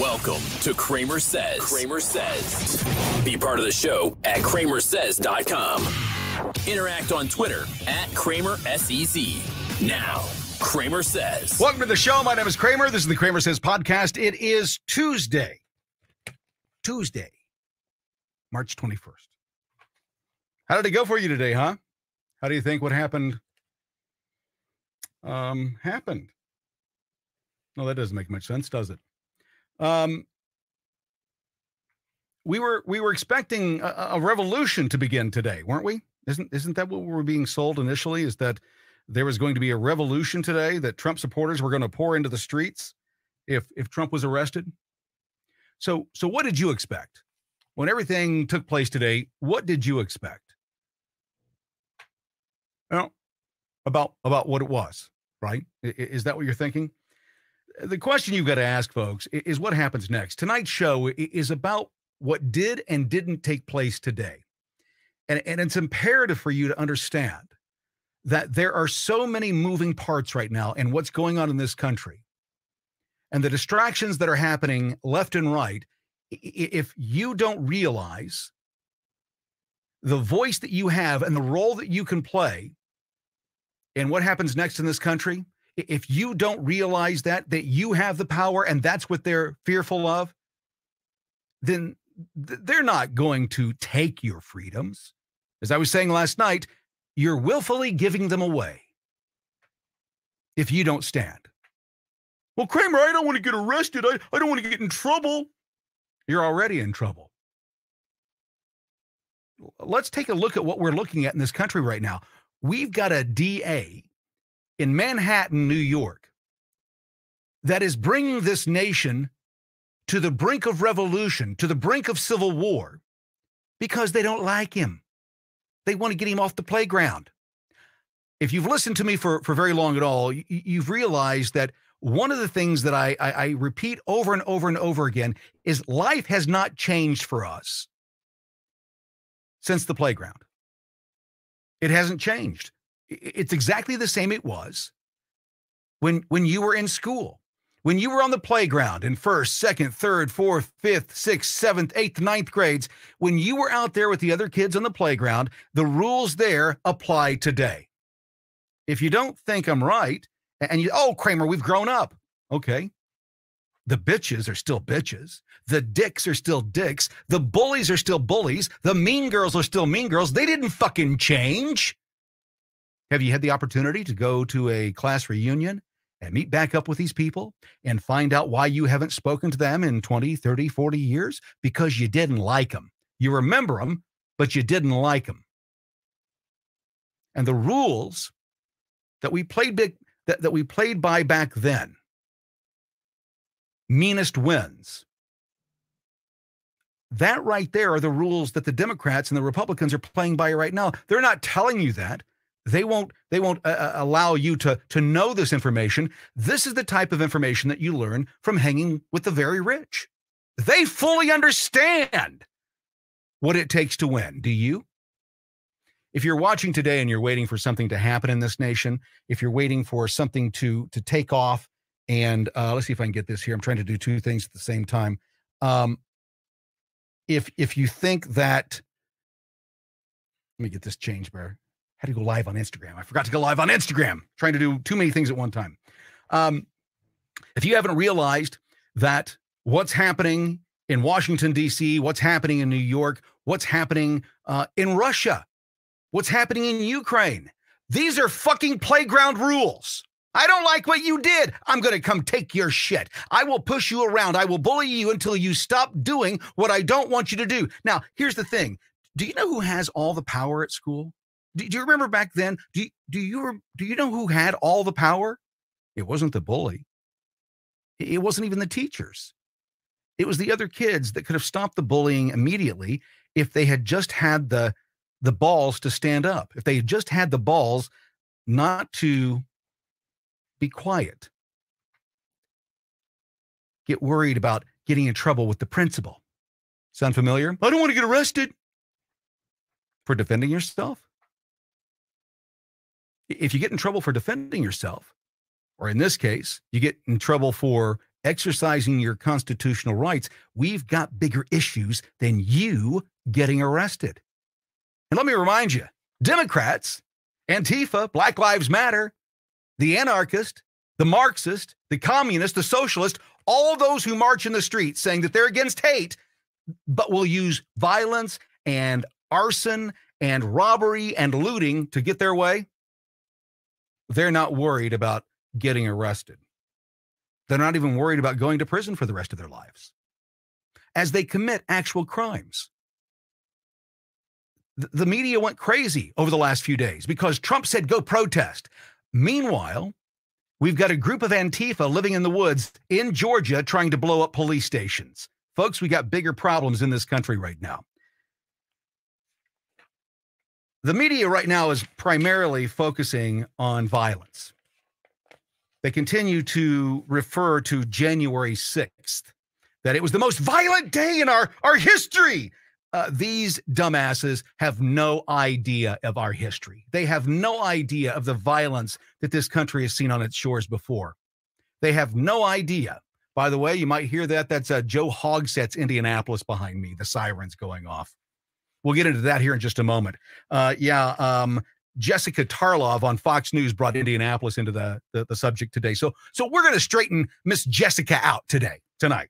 Welcome to Cramer Says. Cramer Says. Be part of the show at cramersez.com. Interact on Twitter at Cramer SEZ. Now, Cramer Says. Welcome to the show. My name is Cramer. This is the Cramer Says podcast. It is Tuesday. Tuesday, March 21st. How did it go for you today, huh? How do you think what happened um happened? No, that doesn't make much sense, does it? Um we were we were expecting a, a revolution to begin today, weren't we? Isn't isn't that what we were being sold initially? Is that there was going to be a revolution today that Trump supporters were going to pour into the streets if if Trump was arrested? So so what did you expect? When everything took place today, what did you expect? Well, about about what it was, right? Is that what you're thinking? The question you've got to ask, folks, is what happens next. Tonight's show is about what did and didn't take place today. And, and it's imperative for you to understand that there are so many moving parts right now in what's going on in this country and the distractions that are happening left and right. If you don't realize the voice that you have and the role that you can play in what happens next in this country, if you don't realize that, that you have the power and that's what they're fearful of, then they're not going to take your freedoms. As I was saying last night, you're willfully giving them away if you don't stand. Well, Cramer, I don't want to get arrested. I, I don't want to get in trouble. You're already in trouble. Let's take a look at what we're looking at in this country right now. We've got a DA in Manhattan, New York, that is bringing this nation to the brink of revolution, to the brink of civil war, because they don't like him. They want to get him off the playground. If you've listened to me for, for very long at all, y- y- you've realized that one of the things that I, I, I repeat over and over and over again is life has not changed for us since the playground. It hasn't changed. It's exactly the same it was when when you were in school. When you were on the playground in first, second, third, fourth, fifth, sixth, seventh, eighth, ninth grades, when you were out there with the other kids on the playground, the rules there apply today. If you don't think I'm right, and you, oh, Cramer, we've grown up. Okay. The bitches are still bitches. The dicks are still dicks. The bullies are still bullies. The mean girls are still mean girls. They didn't fucking change. Have you had the opportunity to go to a class reunion and meet back up with these people and find out why you haven't spoken to them in 20, 30, 40 years? Because you didn't like them. You remember them, but you didn't like them. And the rules that we played big, that, that we played by back then meanest wins. That right there are the rules that the Democrats and the Republicans are playing by right now. They're not telling you that. They won't. They won't uh, uh, allow you to to know this information. This is the type of information that you learn from hanging with the very rich. They fully understand what it takes to win. Do you? If you're watching today and you're waiting for something to happen in this nation, if you're waiting for something to to take off, and uh, let's see if I can get this here. I'm trying to do two things at the same time. Um, if if you think that, let me get this changed, Bear. Had to go live on Instagram. I forgot to go live on Instagram. Trying to do too many things at one time. Um, if you haven't realized that what's happening in Washington D.C., what's happening in New York, what's happening uh, in Russia, what's happening in Ukraine, these are fucking playground rules. I don't like what you did. I'm going to come take your shit. I will push you around. I will bully you until you stop doing what I don't want you to do. Now, here's the thing. Do you know who has all the power at school? Do, do you remember back then? Do you, do you do you know who had all the power? It wasn't the bully. It wasn't even the teachers. It was the other kids that could have stopped the bullying immediately if they had just had the the balls to stand up. If they had just had the balls not to be quiet. Get worried about getting in trouble with the principal. Sound familiar? I don't want to get arrested for defending yourself. If you get in trouble for defending yourself, or in this case, you get in trouble for exercising your constitutional rights, we've got bigger issues than you getting arrested. And let me remind you Democrats, Antifa, Black Lives Matter, the anarchist, the Marxist, the communist, the socialist, all those who march in the streets saying that they're against hate, but will use violence and arson and robbery and looting to get their way, they're not worried about getting arrested. They're not even worried about going to prison for the rest of their lives as they commit actual crimes. The media went crazy over the last few days because Trump said, go protest. Meanwhile, we've got a group of Antifa living in the woods in Georgia trying to blow up police stations. Folks, we got bigger problems in this country right now. The media right now is primarily focusing on violence. They continue to refer to January 6th, that it was the most violent day in our, our history. Uh, these dumbasses have no idea of our history. They have no idea of the violence that this country has seen on its shores before. They have no idea. By the way, you might hear that. That's uh, Joe Hogsett's Indianapolis behind me, the sirens going off. We'll get into that here in just a moment. Uh, yeah, um, Jessica Tarlov on Fox News brought Indianapolis into the, the, the subject today. So so we're going to straighten Miss Jessica out today tonight.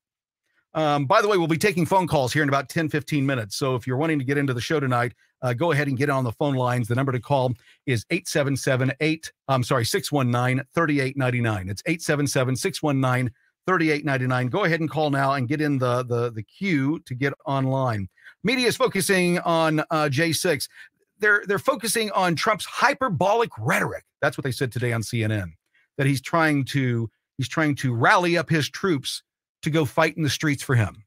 Um, by the way, we'll be taking phone calls here in about 10, 15 minutes. So if you're wanting to get into the show tonight, uh, go ahead and get on the phone lines. The number to call is 877 8, I'm sorry, 619 3899. It's 877 619 3899. Go ahead and call now and get in the, the, the queue to get online. Media is focusing on uh, J6 they're they're focusing on Trump's hyperbolic rhetoric. That's what they said today on CNN. That he's trying to he's trying to rally up his troops to go fight in the streets for him.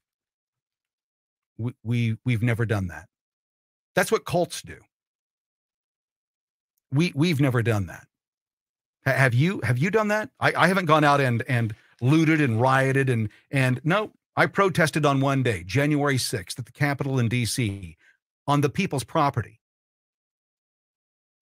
We, we we've never done that. That's what cults do. We we've never done that. Have you have you done that? I, I haven't gone out and and looted and rioted and and no, I protested on one day, January 6th at the Capitol in DC on the people's property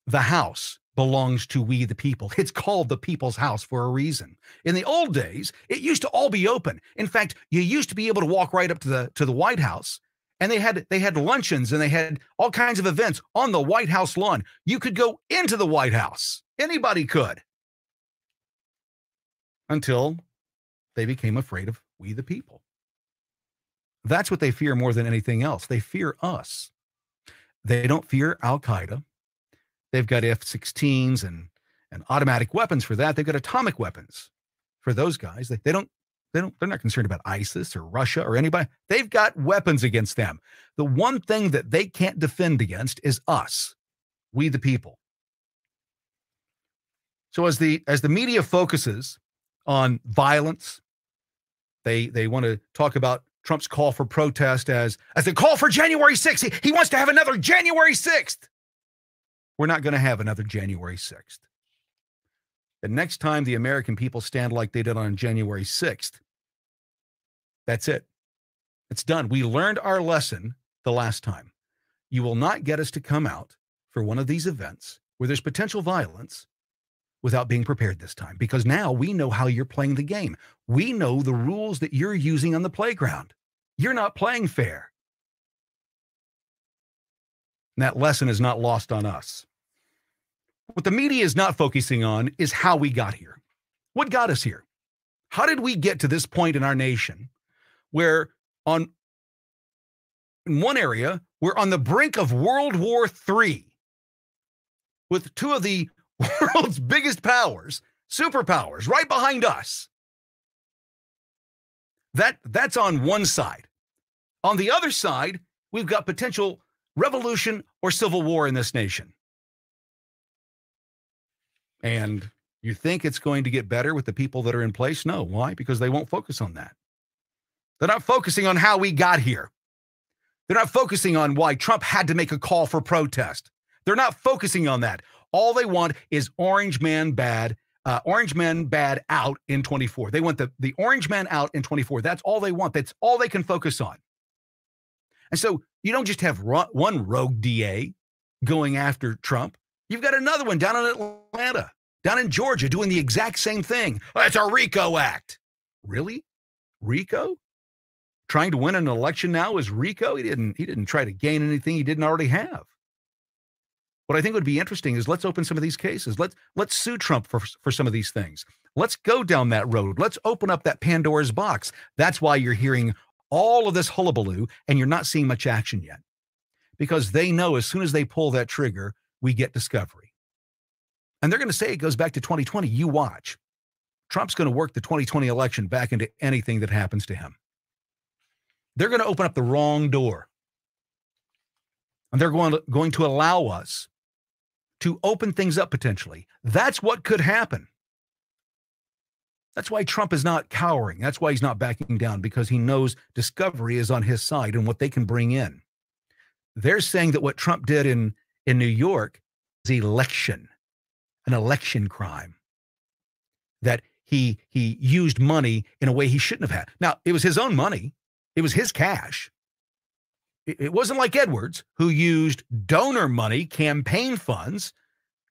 the house belongs to we the people. It's called the people's house for a reason. In the old days, it used to all be open. In fact, you used to be able to walk right up to the to the White House and they had they had luncheons and they had all kinds of events on the White House lawn. You could go into the White House. Anybody could. Until they became afraid of we the people. That's what they fear more than anything else. They fear us. They don't fear Al Qaeda. They've got F-16s and and automatic weapons for that. They've got atomic weapons for those guys. They, they don't they don't they're not concerned about ISIS or Russia or anybody. They've got weapons against them. The one thing that they can't defend against is us, we the people. So as the as the media focuses on violence, they they want to talk about Trump's call for protest as as a call for January 6th. He, he wants to have another January 6th. We're not going to have another January 6th. The next time the American people stand like they did on January 6th, that's it. It's done. We learned our lesson the last time. You will not get us to come out for one of these events where there's potential violence without being prepared this time because now we know how you're playing the game. We know the rules that you're using on the playground. You're not playing fair. And that lesson is not lost on us. What the media is not focusing on is how we got here. What got us here? How did we get to this point in our nation where on in one area we're on the brink of World War III with two of the world's biggest powers, superpowers right behind us. That that's on one side. On the other side, we've got potential revolution or civil war in this nation. And you think it's going to get better with the people that are in place? No. Why? Because they won't focus on that. They're not focusing on how we got here. They're not focusing on why Trump had to make a call for protest. They're not focusing on that. All they want is Orange Man bad, uh, Orange Man bad out in 24. They want the, the Orange Man out in 24. That's all they want. That's all they can focus on. And so you don't just have one rogue DA going after Trump. You've got another one down in Atlanta, down in Georgia, doing the exact same thing. That's a RICO Act. Really? RICO? Trying to win an election now is RICO? He didn't he didn't try to gain anything he didn't already have. What I think would be interesting is let's open some of these cases. Let's let's sue Trump for for some of these things. Let's go down that road. Let's open up that Pandora's box. That's why you're hearing all of this hullabaloo and you're not seeing much action yet. Because they know as soon as they pull that trigger, we get discovery. And they're going to say it goes back to 2020. You watch. Trump's going to work the 2020 election back into anything that happens to him. They're going to open up the wrong door. And they're going to, going to allow us to open things up potentially. That's what could happen. That's why Trump is not cowering. That's why he's not backing down because he knows discovery is on his side and what they can bring in. They're saying that what Trump did in, in New York is election, an election crime. That he he used money in a way he shouldn't have had. Now, it was his own money. It was his cash. It, wasn't like Edwards, who used donor money, campaign funds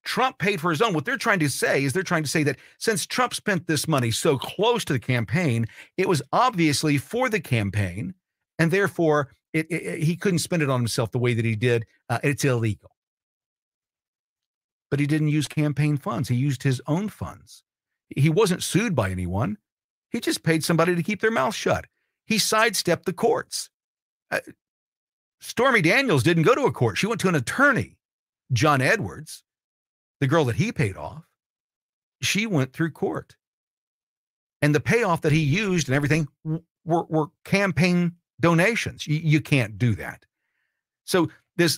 Trump paid for his own. What they're trying to say is they're trying to say that since Trump spent this money so close to the campaign, it was obviously for the campaign, and therefore it, it, he couldn't spend it on himself the way that he did. Uh, it's illegal. But he didn't use campaign funds, he used his own funds. He wasn't sued by anyone, he just paid somebody to keep their mouth shut. He sidestepped the courts. Uh, Stormy Daniels didn't go to a court, she went to an attorney, John Edwards the girl that he paid off, she went through court. And the payoff that he used and everything were, were campaign donations. You, you can't do that. So, this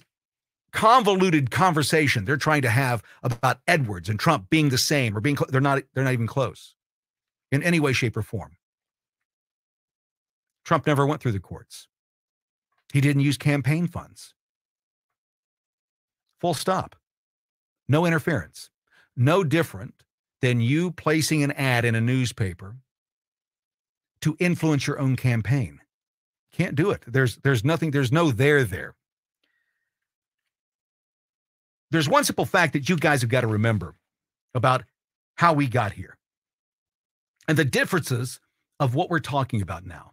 convoluted conversation they're trying to have about Edwards and Trump being the same or being, they're not, they're not even close in any way, shape, or form. Trump never went through the courts. He didn't use campaign funds. Full stop. No interference. No different than you placing an ad in a newspaper to influence your own campaign. Can't do it. There's there's nothing, there's no there there. There's one simple fact that you guys have got to remember about how we got here and the differences of what we're talking about now.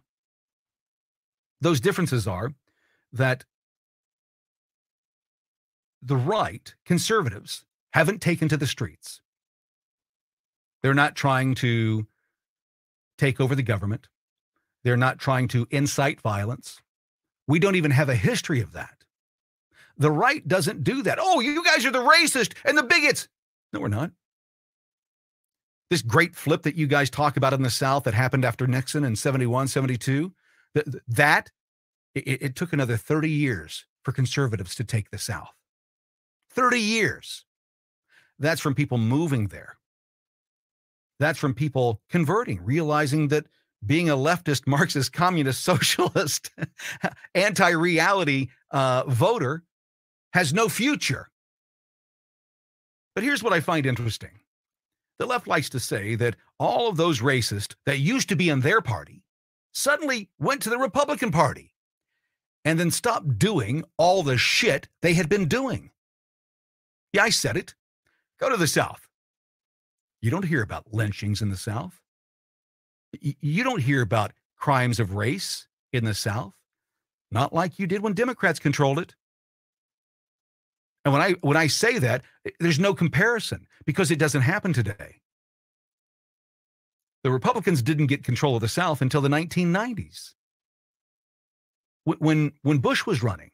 Those differences are that the right, conservatives, haven't taken to the streets. They're not trying to take over the government. They're not trying to incite violence. We don't even have a history of that. The right doesn't do that. Oh, you guys are the racist and the bigots. No, we're not. This great flip that you guys talk about in the South that happened after Nixon in 71, 72, that, it, it took another 30 years for conservatives to take the South. 30 years. That's from people moving there. That's from people converting, realizing that being a leftist, Marxist, communist, socialist, anti reality uh, voter has no future. But here's what I find interesting the left likes to say that all of those racists that used to be in their party suddenly went to the Republican Party and then stop doing all the shit they had been doing. Yeah, I said it. Go to the South. You don't hear about lynchings in the South. You don't hear about crimes of race in the South, not like you did when Democrats controlled it. And when I when I say that, there's no comparison because it doesn't happen today. The Republicans didn't get control of the South until the 1990s. When when Bush was running,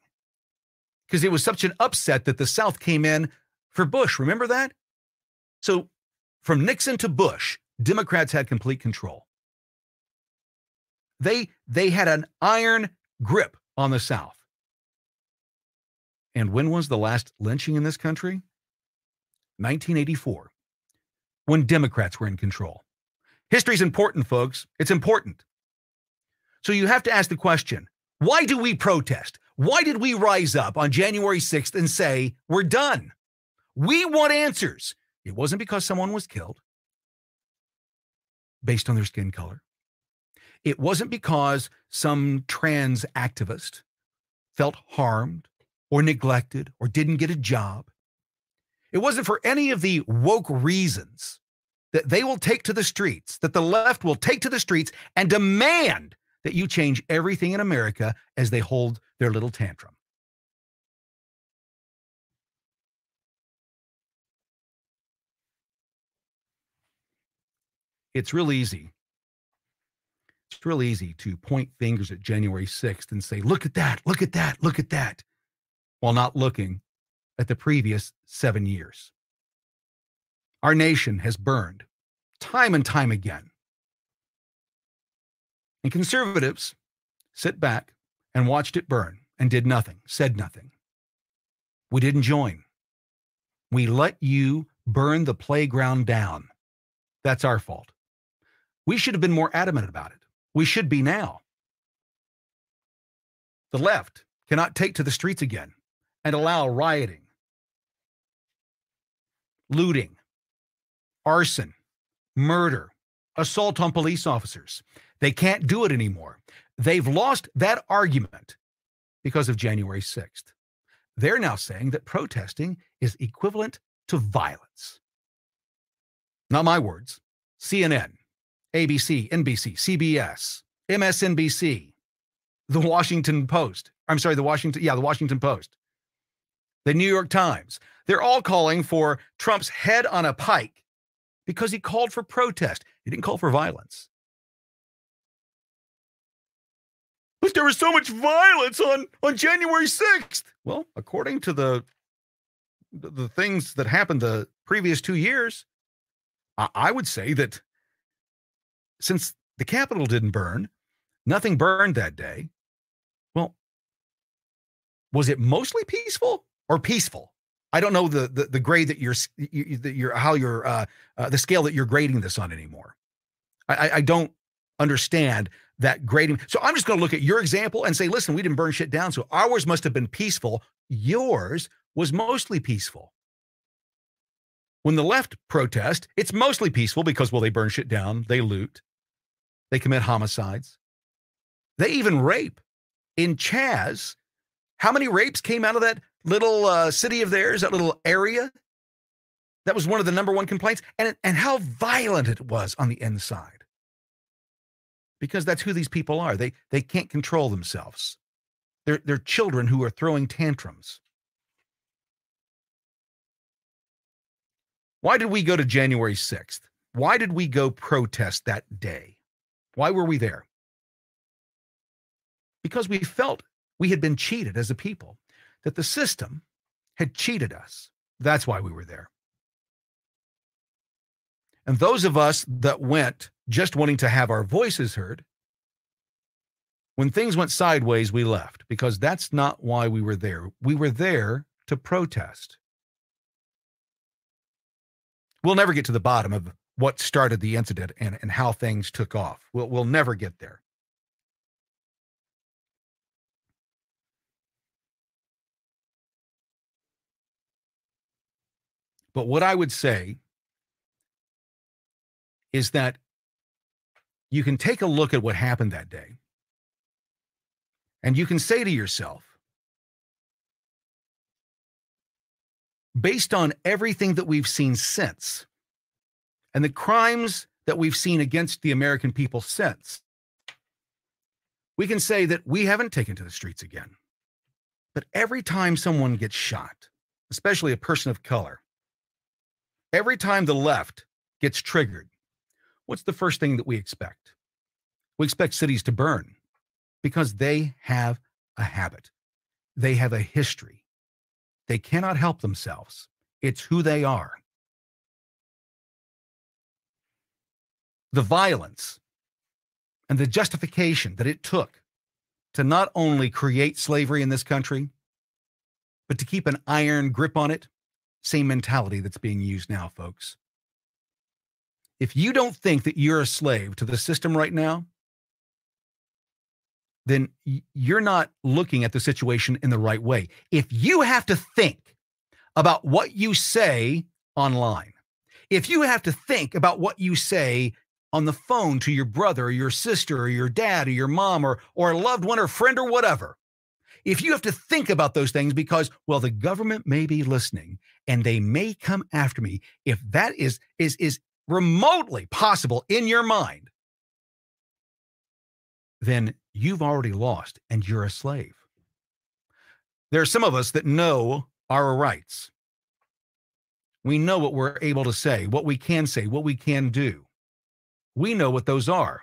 because it was such an upset that the South came in for Bush. Remember that? So from Nixon to Bush, Democrats had complete control. They they had an iron grip on the South. And when was the last lynching in this country? 1984, when Democrats were in control. History's important, folks. It's important. So you have to ask the question why do we protest? Why did we rise up on January 6th and say, we're done? We want answers. It wasn't because someone was killed based on their skin color. It wasn't because some trans activist felt harmed or neglected or didn't get a job. It wasn't for any of the woke reasons that they will take to the streets, that the left will take to the streets and demand that you change everything in America as they hold their little tantrum. It's real easy. It's real easy to point fingers at January 6th and say, look at that, look at that, look at that, while not looking at the previous seven years. Our nation has burned time and time again. And conservatives sit back and watched it burn and did nothing, said nothing. We didn't join. We let you burn the playground down. That's our fault. We should have been more adamant about it. We should be now. The left cannot take to the streets again and allow rioting, looting, arson, murder, assault on police officers. They can't do it anymore. They've lost that argument because of January 6th. They're now saying that protesting is equivalent to violence. Not my words. CNN, ABC, NBC, CBS, MSNBC, The Washington Post. I'm sorry, the Washington, yeah, the Washington Post, the New York Times. They're all calling for Trump's head on a pike because he called for protest. He didn't call for violence. But there was so much violence on, on January 6th. Well, according to the the things that happened the previous two years, I, I would say that since the Capitol didn't burn, nothing burned that day. Well, was it mostly peaceful or peaceful? I don't know the the, the grade that you're you, that you're how you're uh, uh, the scale that you're grading this on anymore. I, I don't understand that grading. So I'm just going to look at your example and say, listen, we didn't burn shit down, so ours must have been peaceful. Yours was mostly peaceful. When the left protest, it's mostly peaceful because well, they burn shit down, they loot, they commit homicides, they even rape. In Chaz, how many rapes came out of that little uh, city of theirs, that little area. That was one of the number one complaints, and and how violent it was on the inside. Because that's who these people are. They they can't control themselves. They're they're children who are throwing tantrums. Why did we go to January 6th? Why did we go protest that day? Why were we there? Because we felt we had been cheated as a people that the system had cheated us. That's why we were there. And those of us that went just wanting to have our voices heard, when things went sideways, we left because that's not why we were there. We were there to protest. We'll never get to the bottom of what started the incident and, and how things took off. We'll, we'll never get there. But what I would say is that you can take a look at what happened that day and you can say to yourself, based on everything that we've seen since and the crimes that we've seen against the American people since, we can say that we haven't taken to the streets again. But every time someone gets shot, especially a person of color, Every time the left gets triggered, what's the first thing that we expect? We expect cities to burn because they have a habit, they have a history. They cannot help themselves. It's who they are. The violence and the justification that it took to not only create slavery in this country, but to keep an iron grip on it same mentality that's being used now, folks. If you don't think that you're a slave to the system right now, then you're not looking at the situation in the right way. If you have to think about what you say online, if you have to think about what you say on the phone to your brother or your sister or your dad or your mom or, or a loved one or friend or whatever, if you have to think about those things because well the government may be listening and they may come after me if that is is is remotely possible in your mind, then you've already lost and you're a slave. There are some of us that know our rights. We know what we're able to say, what we can say, what we can do. We know what those are.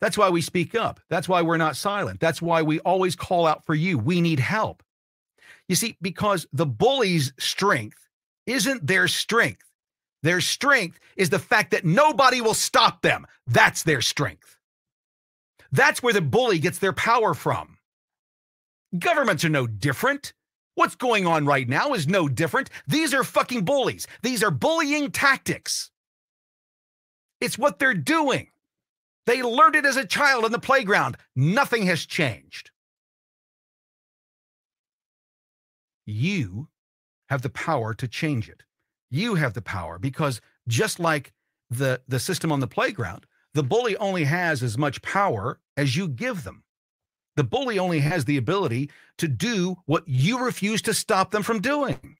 That's why we speak up. That's why we're not silent. That's why we always call out for you. We need help. You see, because the bully's strength isn't their strength. Their strength is the fact that nobody will stop them. That's their strength. That's where the bully gets their power from. Governments are no different. What's going on right now is no different. These are fucking bullies. These are bullying tactics. It's what they're doing. They learned it as a child in the playground. Nothing has changed. You have the power to change it. You have the power because just like the, the system on the playground, the bully only has as much power as you give them. The bully only has the ability to do what you refuse to stop them from doing.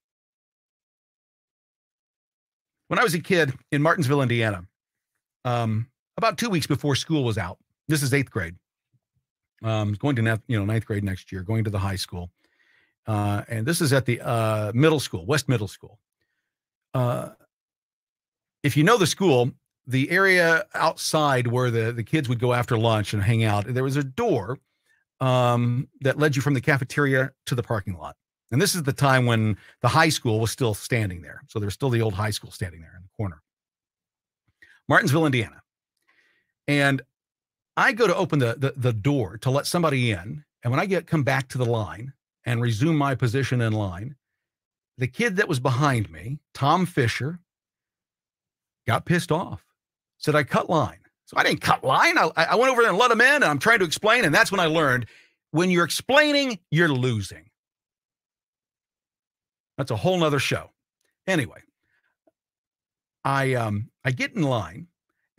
When I was a kid in Martinsville, Indiana, um, about two weeks before school was out, this is eighth grade. Um, going to you know ninth grade next year, going to the high school, uh, and this is at the uh, middle school, West Middle School. Uh, if you know the school, the area outside where the the kids would go after lunch and hang out, there was a door um, that led you from the cafeteria to the parking lot. And this is the time when the high school was still standing there. So there's still the old high school standing there in the corner. Martinsville, Indiana. And I go to open the, the, the door to let somebody in. And when I get come back to the line and resume my position in line, the kid that was behind me, Tom Fisher, got pissed off. Said I cut line. So I didn't cut line. I, I went over there and let him in, and I'm trying to explain. And that's when I learned when you're explaining, you're losing. That's a whole nother show. Anyway, I um I get in line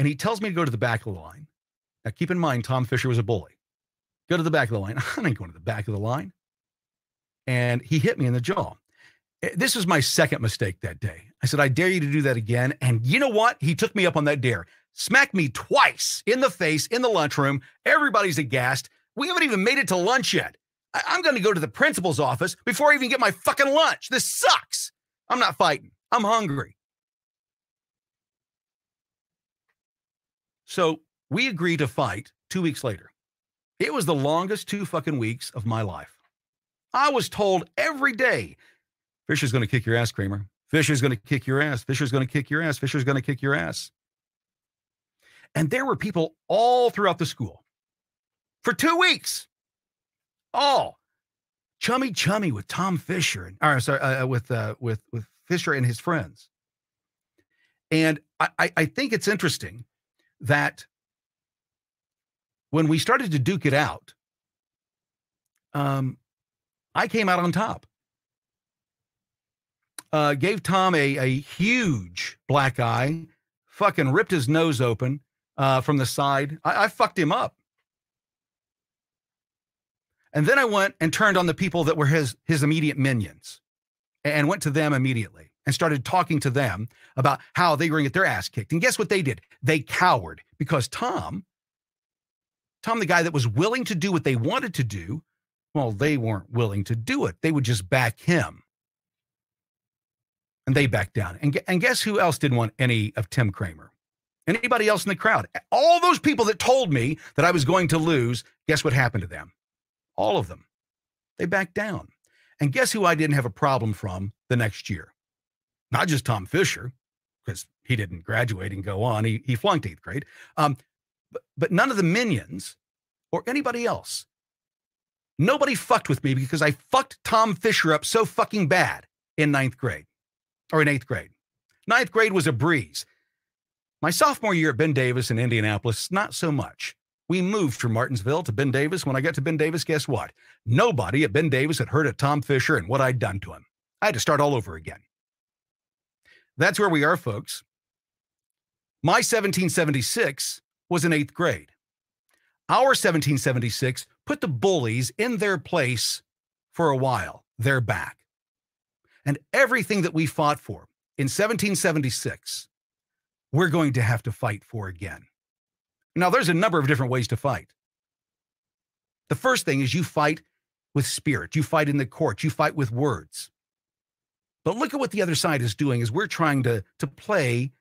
and he tells me to go to the back of the line. Now keep in mind, Tom Fisher was a bully. Go to the back of the line. I ain't going to the back of the line. And he hit me in the jaw. Eh, this was my second mistake that day. I said, I dare you to do that again. And you know what? He took me up on that dare smacked me twice in the face in the lunchroom. Everybody's aghast. We haven't even made it to lunch yet. I- I'm going to go to the principal's office before I even get my fucking lunch. This sucks. I'm not fighting. I'm hungry. So we agreed to fight two weeks later. It was the longest two fucking weeks of my life. I was told every day, Fisher's going to kick your ass, Cramer. Fisher's going to kick your ass. Fisher's going to kick your ass. Fisher's going to kick your ass. And there were people all throughout the school for two weeks, all chummy chummy with Tom Fisher, and, or sorry, uh, uh, with uh, with with Fisher and his friends. And I, I think it's interesting that when we started to duke it out, um, I came out on top. Uh, gave Tom a, a huge black eye, fucking ripped his nose open, uh, from the side. I, I fucked him up. And then I went and turned on the people that were his his immediate minions and went to them immediately and started talking to them about how they were going to get their ass kicked. And guess what they did? They cowered because Tom, Tom, the guy that was willing to do what they wanted to do, well, they weren't willing to do it. They would just back him. And they backed down. And, and guess who else didn't want any of Tim Cramer? Anybody else in the crowd? All those people that told me that I was going to lose, guess what happened to them? All of them. They backed down. And guess who I didn't have a problem from the next year? Not just Tom Fisher, because he didn't graduate and go on. He, he flunked eighth grade. Um, but, but none of the minions or anybody else. Nobody fucked with me because I fucked Tom Fisher up so fucking bad in ninth grade or in eighth grade. Ninth grade was a breeze. My sophomore year at Ben Davis in Indianapolis, not so much. We moved from Martinsville to Ben Davis. When I got to Ben Davis, guess what? Nobody at Ben Davis had heard of Tom Fisher and what I'd done to him. I had to start all over again. That's where we are, folks. My 1776 was in eighth grade. Our 1776 put the bullies in their place for a while. They're back. And everything that we fought for in 1776 we're going to have to fight for again. Now, there's a number of different ways to fight. The first thing is you fight with spirit, you fight in the court, you fight with words. But look at what the other side is doing is we're trying to, to play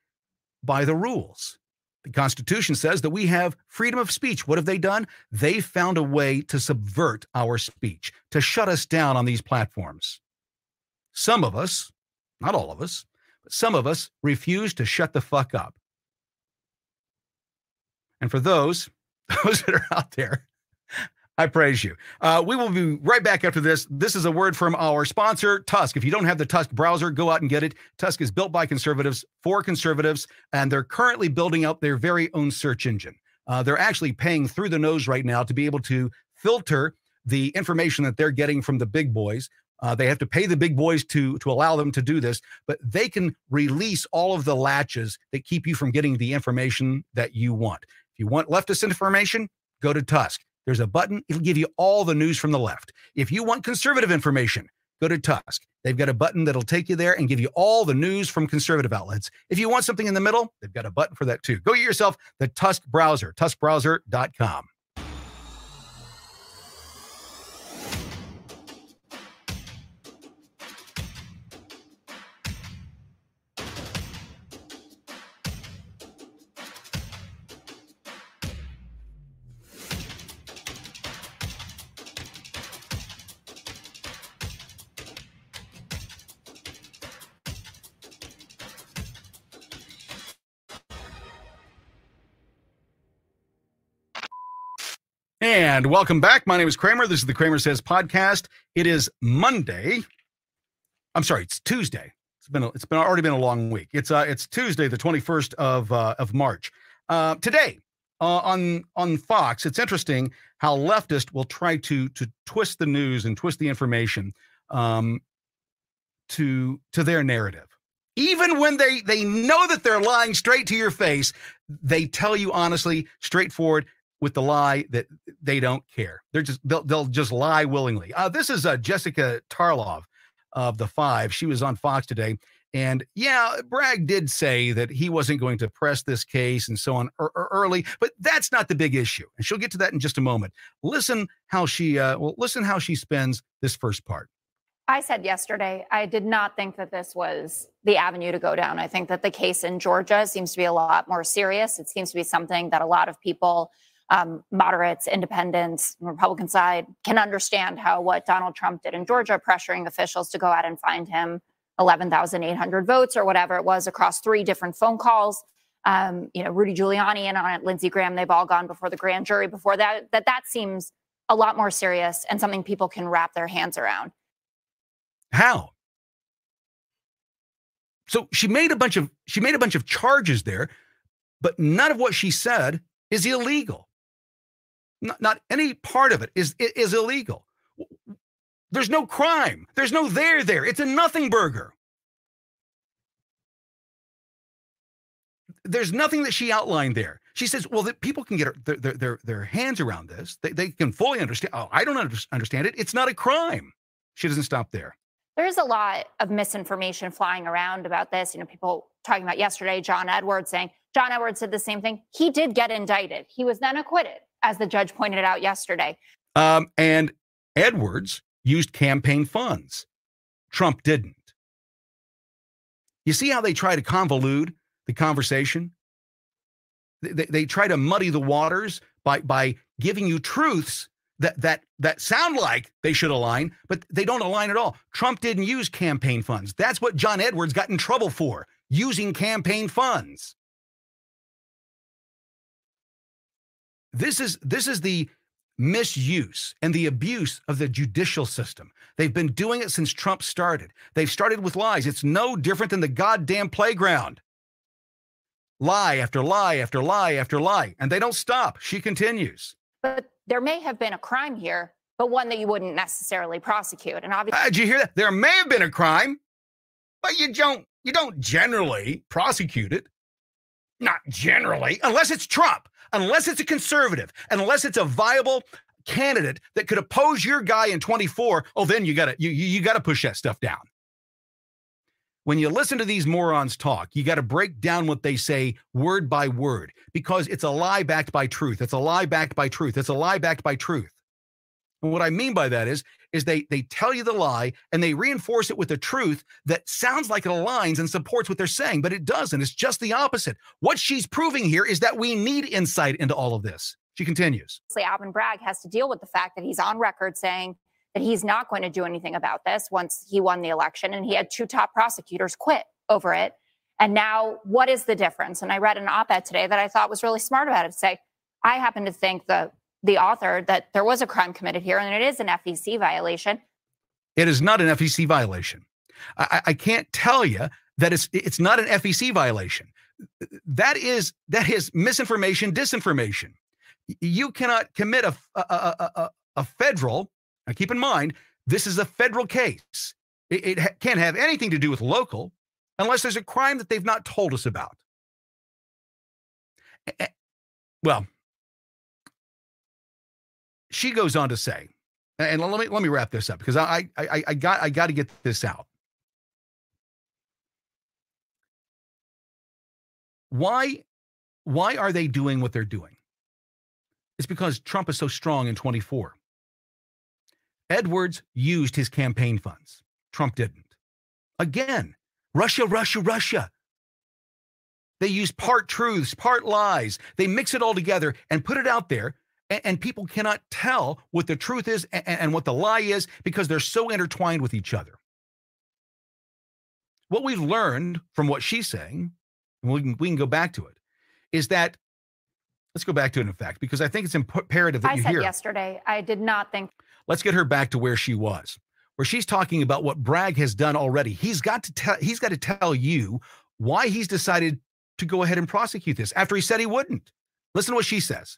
by the rules. The Constitution says that we have freedom of speech. What have they done? They found a way to subvert our speech, to shut us down on these platforms. Some of us, not all of us, but some of us refuse to shut the fuck up. And for those, those that are out there I praise you. Uh, we will be right back after this. This is a word from our sponsor, Tusk. If you don't have the Tusk browser, go out and get it. Tusk is built by conservatives for conservatives, and they're currently building out their very own search engine. Uh, they're actually paying through the nose right now to be able to filter the information that they're getting from the big boys. Uh, they have to pay the big boys to to allow them to do this, but they can release all of the latches that keep you from getting the information that you want. If you want leftist information, go to Tusk. There's a button, it'll give you all the news from the left. If you want conservative information, go to Tusk. They've got a button that'll take you there and give you all the news from conservative outlets. If you want something in the middle, they've got a button for that too. Go get yourself the Tusk browser, tuskbrowser.com. And welcome back. My name is Cramer. This is the Cramer Says podcast. It is Monday. I'm sorry, it's Tuesday. It's been it's been already been a long week. It's uh it's Tuesday, the 21st of uh, of March. Uh, today uh, on on Fox, it's interesting how leftists will try to to twist the news and twist the information um, to to their narrative. Even when they they know that they're lying straight to your face, they tell you honestly, straightforward with the lie that they don't care. They're just they'll they'll just lie willingly. Uh, this is uh, Jessica Tarlov of the Five. She was on Fox today, and yeah, Bragg did say that he wasn't going to press this case and so on er, er, early, but that's not the big issue. And she'll get to that in just a moment. Listen how she uh, well listen how she spends this first part. I said yesterday, I did not think that this was the avenue to go down. I think that the case in Georgia seems to be a lot more serious. It seems to be something that a lot of people um, moderates, independents, Republican side can understand how what Donald Trump did in Georgia, pressuring officials to go out and find him 11,800 votes or whatever it was across three different phone calls. Um, you know, Rudy Giuliani and it, Lindsey Graham, they've all gone before the grand jury before that. That that seems a lot more serious and something people can wrap their hands around. How? So she made a bunch of she made a bunch of charges there, but none of what she said is illegal. Not, not any part of it is is illegal. There's no crime. There's no there there. It's a nothing burger. There's nothing that she outlined there. She says, well, that people can get their, their, their, their hands around this. They, they can fully understand. Oh, I don't understand it. It's not a crime. She doesn't stop there. There's a lot of misinformation flying around about this. You know, people talking about yesterday, John Edwards saying, John Edwards said the same thing. He did get indicted. He was then acquitted as the judge pointed out yesterday. Um, and Edwards used campaign funds. Trump didn't. You see how they try to convolute the conversation? They, they try to muddy the waters by, by giving you truths that, that, that sound like they should align, but they don't align at all. Trump didn't use campaign funds. That's what John Edwards got in trouble for, using campaign funds. This is this is the misuse and the abuse of the judicial system. They've been doing it since Trump started. They've started with lies. It's no different than the goddamn playground. Lie after lie after lie after lie. And they don't stop. She continues. But there may have been a crime here, but one that you wouldn't necessarily prosecute. And obviously, uh, did you hear that? There may have been a crime, but you don't you don't generally prosecute it. Not generally, unless it's Trump unless it's a conservative, unless it's a viable candidate that could oppose your guy in 24, oh, then you gotta you you gotta push that stuff down. when you listen to these morons talk, you got to break down what they say word by word because it's a lie backed by truth. It's a lie backed by truth. It's a lie backed by truth. And what I mean by that is, is they they tell you the lie and they reinforce it with the truth that sounds like it aligns and supports what they're saying, but it doesn't. It's just the opposite. What she's proving here is that we need insight into all of this. She continues. Alvin Bragg has to deal with the fact that he's on record saying that he's not going to do anything about this once he won the election. And he had two top prosecutors quit over it. And now, what is the difference? And I read an op ed today that I thought was really smart about it to say, I happen to think the, the author that there was a crime committed here and it is an FEC violation. It is not an FEC violation. I, I can't tell you that it's it's not an FEC violation. That is that is misinformation, disinformation. You cannot commit a, a, a, a federal now, keep in mind, this is a federal case. It, it can't have anything to do with local unless there's a crime that they've not told us about. Well, she goes on to say, and let me let me wrap this up because I I, I got I got to get this out. Why why are they doing what they're doing? It's because Trump is so strong in 24. Edwards used his campaign funds. Trump didn't. Again, Russia, Russia, Russia. They use part truths, part lies. They mix it all together and put it out there. And, people cannot tell what the truth is and, and what the lie is because they're so intertwined with each other. What we've learned from what she's saying, and we can, we can go back to it, is that let's go back to it in fact, because I think it's imperative that I you said hear. yesterday, I did not think Let's get her back to where she was, where she's talking about what Bragg has done already. He's got to tell he's got to tell you why he's decided to go ahead and prosecute this after he said he wouldn't. Listen to what she says.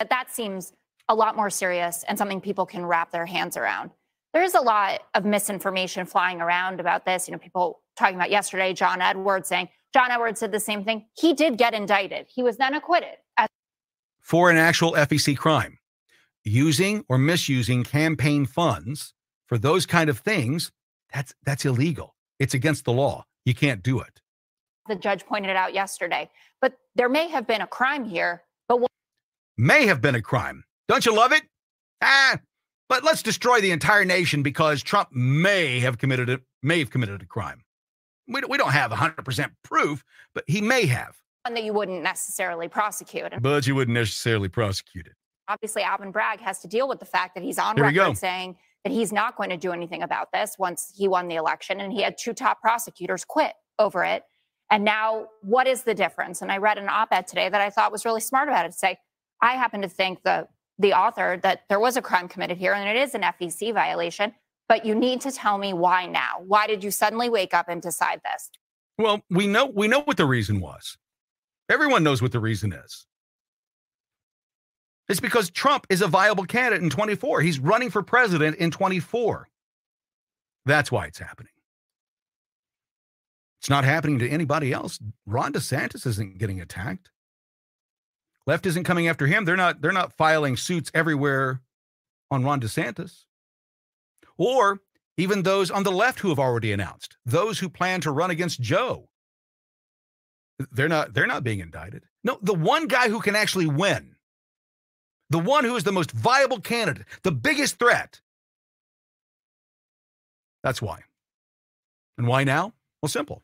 But that seems a lot more serious and something people can wrap their hands around. There's a lot of misinformation flying around about this. You know, people talking about yesterday, John Edwards saying John Edwards did the same thing. He did get indicted. He was then acquitted. For an actual FEC crime using or misusing campaign funds for those kind of things, that's that's illegal. It's against the law. You can't do it. The judge pointed it out yesterday. But there may have been a crime here, but what- may have been a crime. Don't you love it? Ah, but let's destroy the entire nation because Trump may have committed it, may have committed a crime. We, we don't have 100% proof, but he may have. One that you wouldn't necessarily prosecute. But you wouldn't necessarily prosecute it obviously Alvin Bragg has to deal with the fact that he's on Here record saying that he's not going to do anything about this once he won the election. And he had two top prosecutors quit over it. And now, what is the difference? And I read an op ed today that I thought was really smart about it to say, I happen to think the, the author that there was a crime committed here and it is an FEC violation, but you need to tell me why now. Why did you suddenly wake up and decide this? Well, we know we know what the reason was. Everyone knows what the reason is. It's because Trump is a viable candidate in 24. He's running for president in 24. That's why it's happening. It's not happening to anybody else. Ron DeSantis isn't getting attacked. Left isn't coming after him. They're not they're not filing suits everywhere on Ron DeSantis. Or even those on the left who have already announced, those who plan to run against Joe. They're not they're not being indicted. No, the one guy who can actually win the one who is the most viable candidate, the biggest threat. That's why. And why now? Well, simple.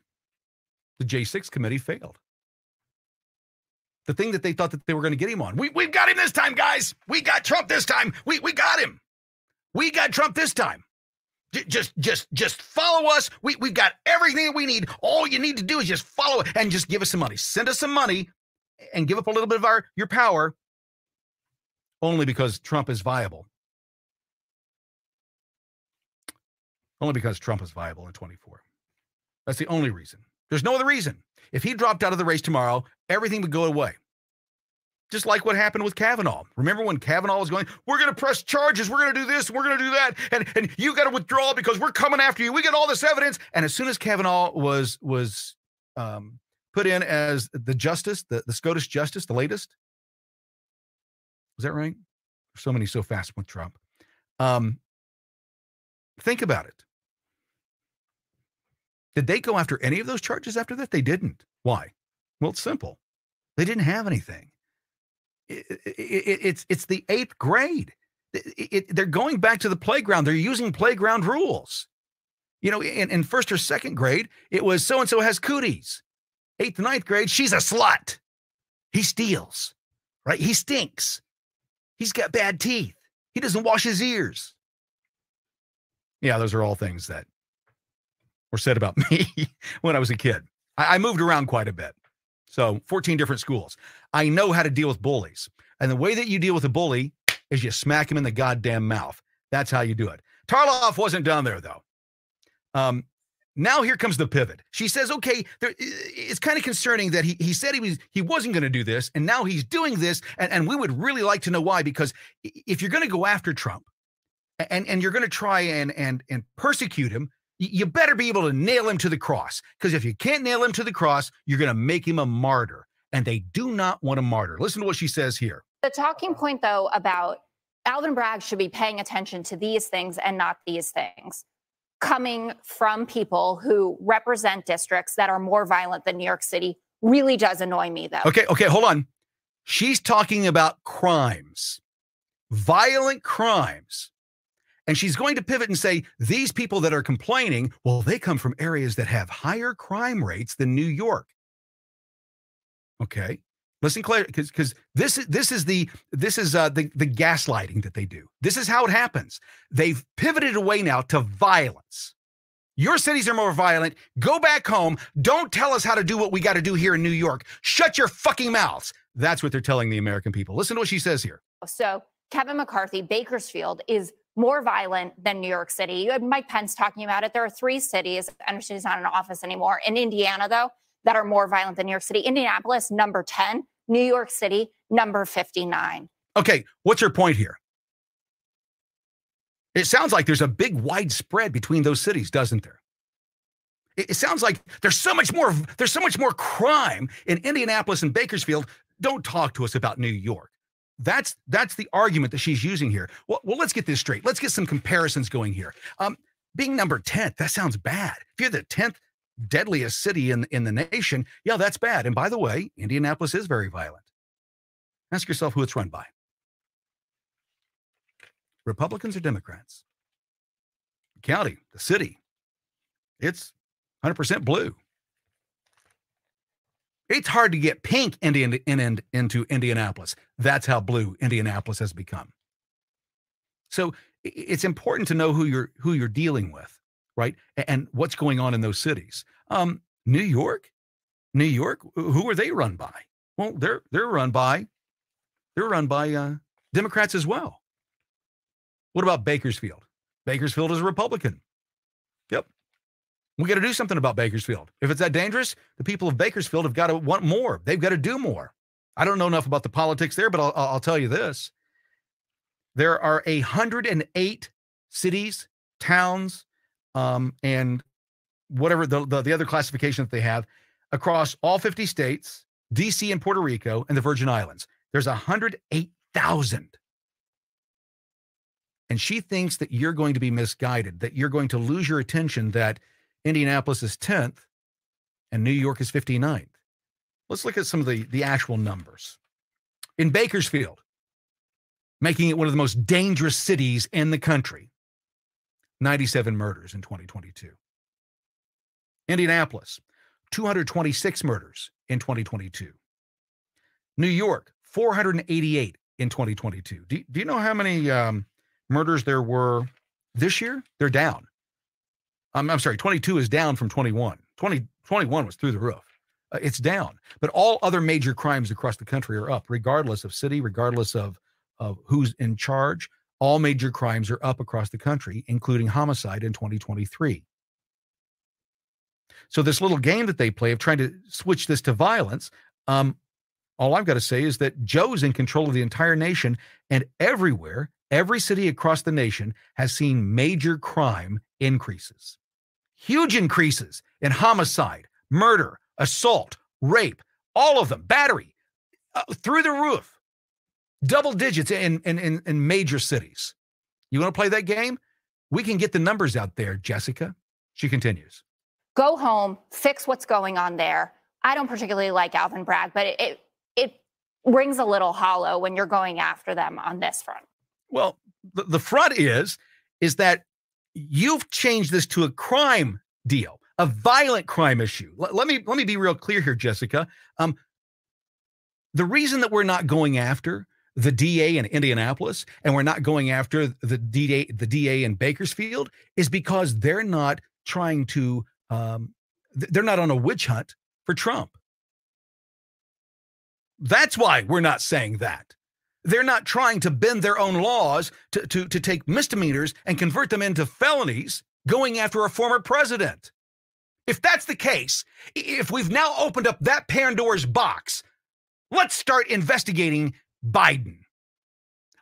The J6 committee failed. The thing that they thought that they were going to get him on. We, we've got him this time, guys. We got Trump this time. We, we got him. We got Trump this time. J- just, just, just follow us. We, we've got everything that we need. All you need to do is just follow and just give us some money. Send us some money and give up a little bit of our your power only because Trump is viable. Only because Trump is viable in 24. That's the only reason. There's no other reason. If he dropped out of the race tomorrow, everything would go away. Just like what happened with Kavanaugh. Remember when Kavanaugh was going, we're going to press charges, we're going to do this, we're going to do that, and, and you got to withdraw because we're coming after you. We got all this evidence. And as soon as Kavanaugh was was um, put in as the justice, the, the SCOTUS justice, the latest, was that right? So many so fast with Trump. Um, think about it. Did they go after any of those charges after that? They didn't. Why? Well, it's simple. They didn't have anything. It, it, it, it's it's the eighth grade. they're going back to the playground. They're using playground rules. You know, in, in first or second grade, it was so and so has cooties. Eighth, ninth grade, she's a slut. He steals, right? He stinks. He's got bad teeth. He doesn't wash his ears. Yeah, those are all things that were said about me when I was a kid. I, I moved around quite a bit. So 14 different schools. I know how to deal with bullies. And the way that you deal with a bully is you smack him in the goddamn mouth. That's how you do it. Tarloff wasn't down there though. Um, now here comes the pivot. She says, "Okay, there, it's kind of concerning that he he said he was he wasn't going to do this, and now he's doing this, and, and we would really like to know why. Because if you're going to go after Trump, and and you're going to try and and and persecute him, you better be able to nail him to the cross. Because if you can't nail him to the cross, you're going to make him a martyr, and they do not want a martyr. Listen to what she says here. The talking point, though, about Alvin Bragg should be paying attention to these things and not these things coming from people who represent districts that are more violent than New York City really does annoy me, though. Okay, okay, hold on. She's talking about crimes, violent crimes. And she's going to pivot and say, these people that are complaining, well, they come from areas that have higher crime rates than New York. Okay. Listen, Claire, because this is this is the this is uh, the the gaslighting that they do. This is how it happens. They've pivoted away now to violence. Your cities are more violent. Go back home. Don't tell us how to do what we got to do here in New York. Shut your fucking mouths. That's what they're telling the American people. Listen to what she says here. So Kevin McCarthy, Bakersfield is more violent than New York City. You had Mike Pence talking about it. There are three cities. I understand he's not in office anymore. In Indiana, though, that are more violent than New York City. Indianapolis, number 10. New York City, number 59. Okay, what's your point here? It sounds like there's a big widespread between those cities, doesn't there? It, it sounds like there's so much more there's so much more crime in Indianapolis and Bakersfield. Don't talk to us about New York. That's that's the argument that she's using here. Well, well let's get this straight. Let's get some comparisons going here. Um, being number 10th, that sounds bad. If you're the 10th deadliest city in, in the nation, yeah, that's bad. And by the way, Indianapolis is very violent. Ask yourself who it's run by Republicans or Democrats? The county, the city, it's 100% blue. It's hard to get pink into, in, in, into Indianapolis. That's how blue Indianapolis has become. So it's important to know who you're who you're dealing with right? And what's going on in those cities? Um, New York, New York, who are they run by? Well, they're they're run by they're run by uh, Democrats as well. What about Bakersfield? Bakersfield is a Republican. We got to do something about Bakersfield. If it's that dangerous, the people of Bakersfield have got to want more. They've got to do more. I don't know enough about the politics there, but I'll, I'll tell you this: there are a hundred and eight cities, towns, um, and whatever the, the, the other classification that they have across all 50 states, DC and Puerto Rico, and the Virgin Islands. There's 108,000. And she thinks that you're going to be misguided, that you're going to lose your attention that Indianapolis is 10th and New York is 59th. Let's look at some of the, the actual numbers. In Bakersfield, making it one of the most dangerous cities in the country, 97 murders in 2022. Indianapolis, 226 murders in 2022. New York, 488 in 2022. Do, do you know how many um, murders there were this year? They're down. I'm, I'm sorry, 22 is down from 21. 20, 21 was through the roof. Uh, it's down. But all other major crimes across the country are up, regardless of city, regardless of, of who's in charge. All major crimes are up across the country, including homicide in 2023. So, this little game that they play of trying to switch this to violence, um, all I've got to say is that Joe's in control of the entire nation, and everywhere, every city across the nation has seen major crime increases. Huge increases in homicide, murder, assault, rape, all of them, battery, uh, through the roof double digits in, in, in, in major cities. You want to play that game? We can get the numbers out there, Jessica. She continues. go home, fix what's going on there. I don't particularly like Alvin Bragg, but it, it, it rings a little hollow when you're going after them on this front. Well, the, the front is is that you've changed this to a crime deal, a violent crime issue. Let, let me let me be real clear here, Jessica. Um, the reason that we're not going after the DA in Indianapolis and we're not going after the DA the DA in Bakersfield is because they're not trying to um, they're not on a witch hunt for Trump. That's why we're not saying that. They're not trying to bend their own laws to, to, to take misdemeanors and convert them into felonies going after a former president. If that's the case, if we've now opened up that Pandora's box, let's start investigating Biden.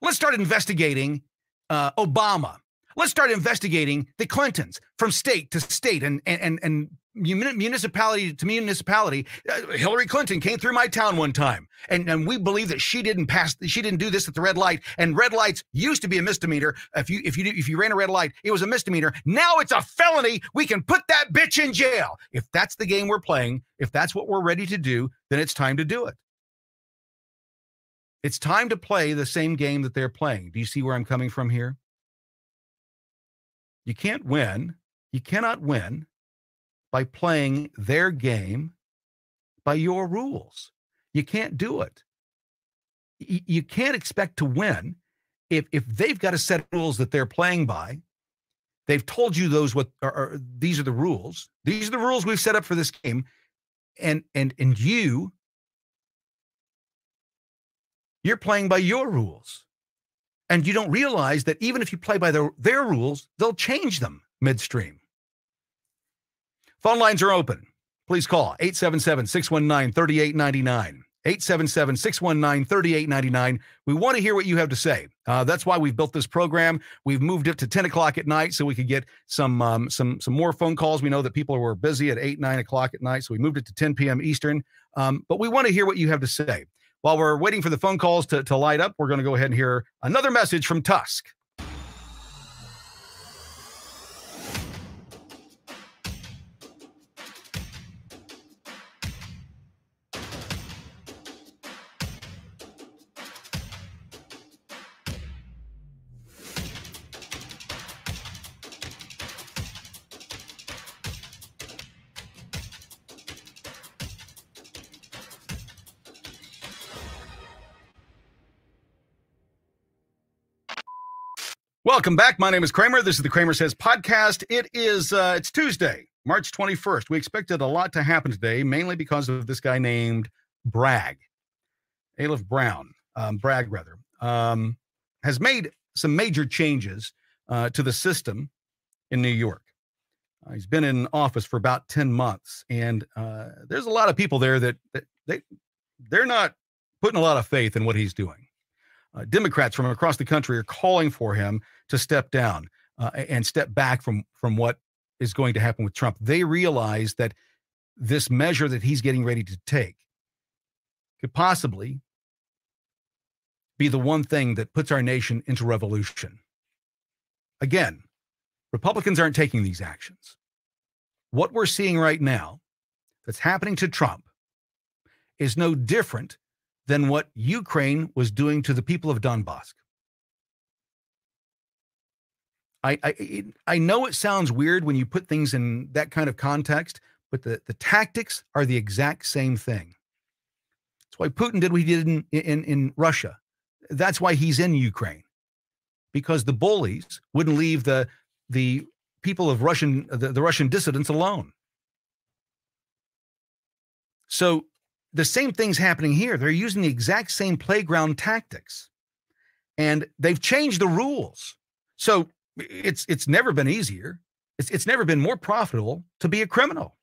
Let's start investigating uh, Obama. Let's start investigating the Clintons from state to state and and and municipality to municipality. Uh, Hillary Clinton came through my town one time, and, and we believe that she didn't pass. She didn't do this at the red light. And red lights used to be a misdemeanor. If you if you if you ran a red light, it was a misdemeanor. Now it's a felony. We can put that bitch in jail. If that's the game we're playing, if that's what we're ready to do, then it's time to do it. It's time to play the same game that they're playing. Do you see where I'm coming from here? You can't win. You cannot win by playing their game by your rules. You can't do it. You can't expect to win if if they've got a set of rules that they're playing by. They've told you those what are, are these are the rules. These are the rules we've set up for this game, and and and you you're playing by your rules. And you don't realize that even if you play by their, their rules, they'll change them midstream. Phone lines are open. Please call 877 619 3899. 877 619 3899. We want to hear what you have to say. Uh, that's why we've built this program. We've moved it to 10 o'clock at night so we could get some um, some some more phone calls. We know that people were busy at 8, 9 o'clock at night, so we moved it to 10 p.m. Eastern. Um, but we want to hear what you have to say. While we're waiting for the phone calls to, to light up, we're going to go ahead and hear another message from Tusk. Welcome back. My name is Cramer. This is the CramerSez podcast. It is uh, it's Tuesday, March 21st. We expected a lot to happen today, mainly because of this guy named Bragg, Alvin Brown, um, Bragg rather, um, has made some major changes uh, to the system in New York. Uh, he's been in office for about 10 months, and uh, there's a lot of people there that, that they they're not putting a lot of faith in what he's doing. Uh, Democrats from across the country are calling for him to step down uh, and step back from from what is going to happen with Trump. They realize that this measure that he's getting ready to take could possibly be the one thing that puts our nation into revolution. Again, Republicans aren't taking these actions. What we're seeing right now that's happening to Trump is no different than what Ukraine was doing to the people of Donbass. I, I, I know it sounds weird when you put things in that kind of context, but the, the tactics are the exact same thing. That's why Putin did what he did in, in, in Russia. That's why he's in Ukraine, because the bullies wouldn't leave the, the people of Russian, the, the Russian dissidents alone. So the same thing's happening here. They're using the exact same playground tactics, and they've changed the rules. So it's it's never been easier. It's it's never been more profitable to be a criminal.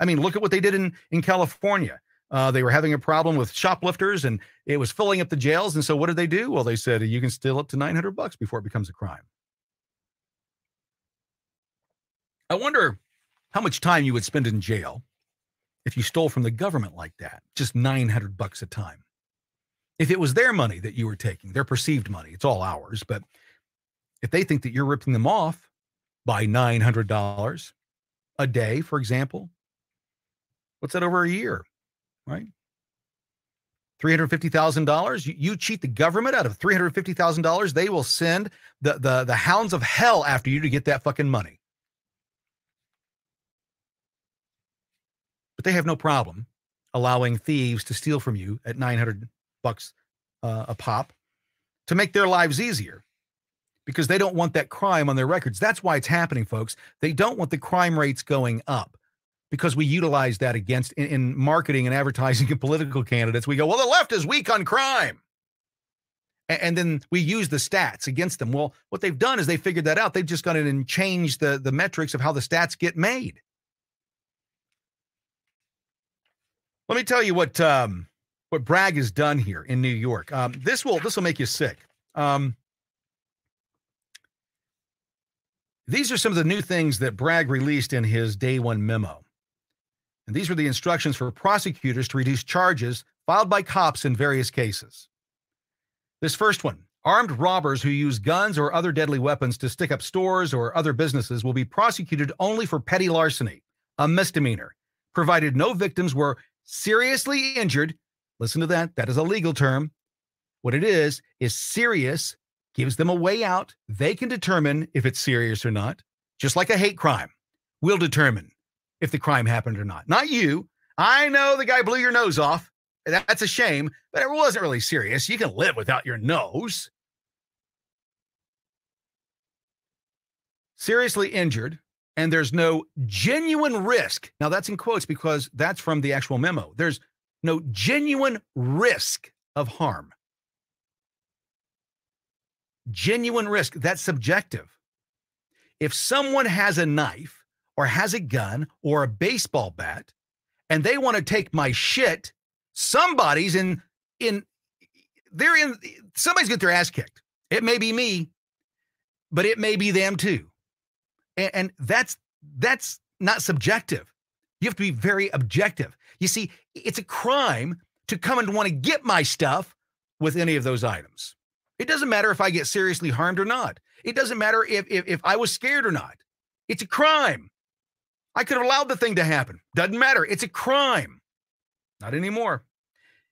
I mean, look at what they did in in California. Uh, they were having a problem with shoplifters, and it was filling up the jails. And so, what did they do? Well, they said you can steal up to nine hundred bucks before it becomes a crime. I wonder how much time you would spend in jail if you stole from the government like that, just 900 bucks a time. If it was their money that you were taking, their perceived money, it's all ours, but if they think that you're ripping them off by $900, a day, for example. What's that over a year, right? $350,000. You, you cheat the government out of $350,000, they will send the, the, the hounds of hell after you to get that fucking money. They have no problem allowing thieves to steal from you at 900 bucks uh, a pop to make their lives easier because they don't want that crime on their records. That's why it's happening, folks. They don't want the crime rates going up because we utilize that against in, in marketing and advertising and political candidates. We go, well, the left is weak on crime. And, and then we use the stats against them. Well, what they've done is they figured that out. They've just gone in and changed the, the metrics of how the stats get made. Let me tell you what um, what Bragg has done here in New York. Um, this will this will make you sick. Um, these are some of the new things that Bragg released in his day one memo. And these were the instructions for prosecutors to reduce charges filed by cops in various cases. This first one armed robbers who use guns or other deadly weapons to stick up stores or other businesses will be prosecuted only for petty larceny, a misdemeanor, provided no victims were seriously injured. Listen to that. That is a legal term. What it is, is serious, gives them a way out. They can determine if it's serious or not, just like a hate crime. We'll determine if the crime happened or not. Not you. I know the guy blew your nose off. That's a shame, but it wasn't really serious. You can live without your nose. Seriously injured, and there's no genuine risk. Now, that's in quotes because that's from the actual memo. There's no genuine risk of harm. Genuine risk, that's subjective. If someone has a knife or has a gun or a baseball bat and they want to take my shit, somebody's in in they're in somebody's get their ass kicked. It may be me, but it may be them too. And, and that's that's not subjective. You have to be very objective. You see, it's a crime to come and want to get my stuff with any of those items. It doesn't matter if I get seriously harmed or not. It doesn't matter if, if, if I was scared or not. It's a crime. I could have allowed the thing to happen. Doesn't matter. It's a crime. Not anymore.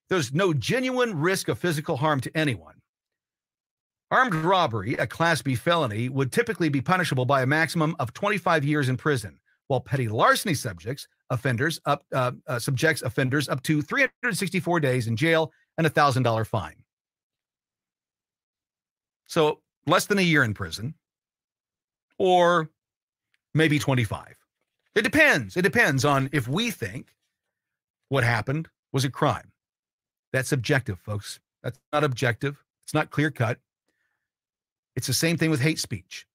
There's no genuine risk of physical harm to anyone. Armed robbery, a Class B felony, would typically be punishable by a maximum of 25 years in prison, while petty larceny subjects offenders up uh, uh, subjects offenders up to 364 days in jail and a thousand dollar fine. So less than a year in prison, or maybe 25. It depends. It depends on if we think what happened was a crime. That's subjective, folks. That's not objective. It's not clear cut. It's the same thing with hate speech.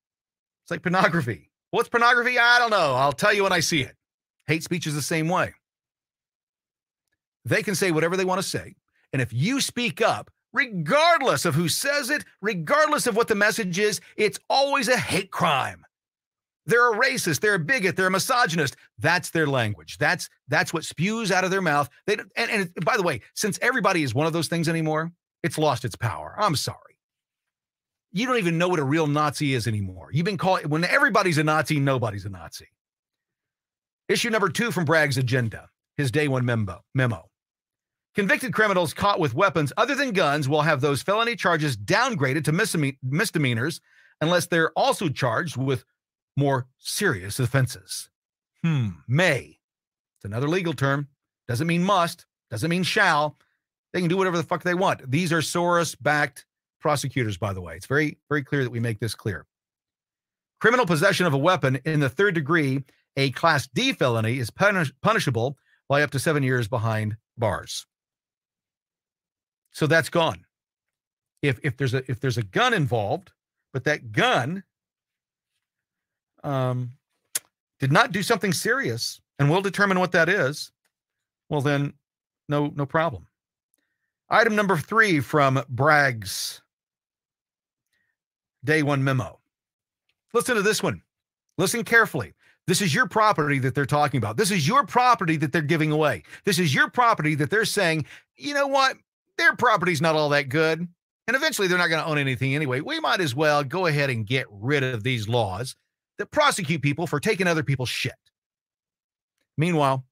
It's like pornography. What's pornography? I don't know. I'll tell you when I see it. Hate speech is the same way. They can say whatever they want to say. And if you speak up, regardless of who says it, regardless of what the message is, it's always a hate crime. They're a racist. They're a bigot. They're a misogynist. That's their language. That's that's what spews out of their mouth. They and, and by the way, since everybody is one of those things anymore, it's lost its power. I'm sorry. You don't even know what a real Nazi is anymore. You've been called when everybody's a Nazi, nobody's a Nazi. Issue number two from Bragg's agenda, his day one memo. Memo. Convicted criminals caught with weapons other than guns will have those felony charges downgraded to misdemeanors unless they're also charged with more serious offenses. Hmm, may. It's another legal term. Doesn't mean must, doesn't mean shall. They can do whatever the fuck they want. These are Soros backed prosecutors, by the way. It's very, very clear that we make this clear. Criminal possession of a weapon in the third degree, a class D felony, is punish- punishable by up to seven years behind bars. So that's gone. If if there's a if there's a gun involved, but that gun um, did not do something serious, and we'll determine what that is, well then, no no problem. Item number three from Bragg's day one memo. Listen to this one. Listen carefully. This is your property that they're talking about. This is your property that they're giving away. This is your property that they're saying, you know what? Their property's not all that good. And eventually they're not going to own anything anyway. We might as well go ahead and get rid of these laws that prosecute people for taking other people's shit. Meanwhile,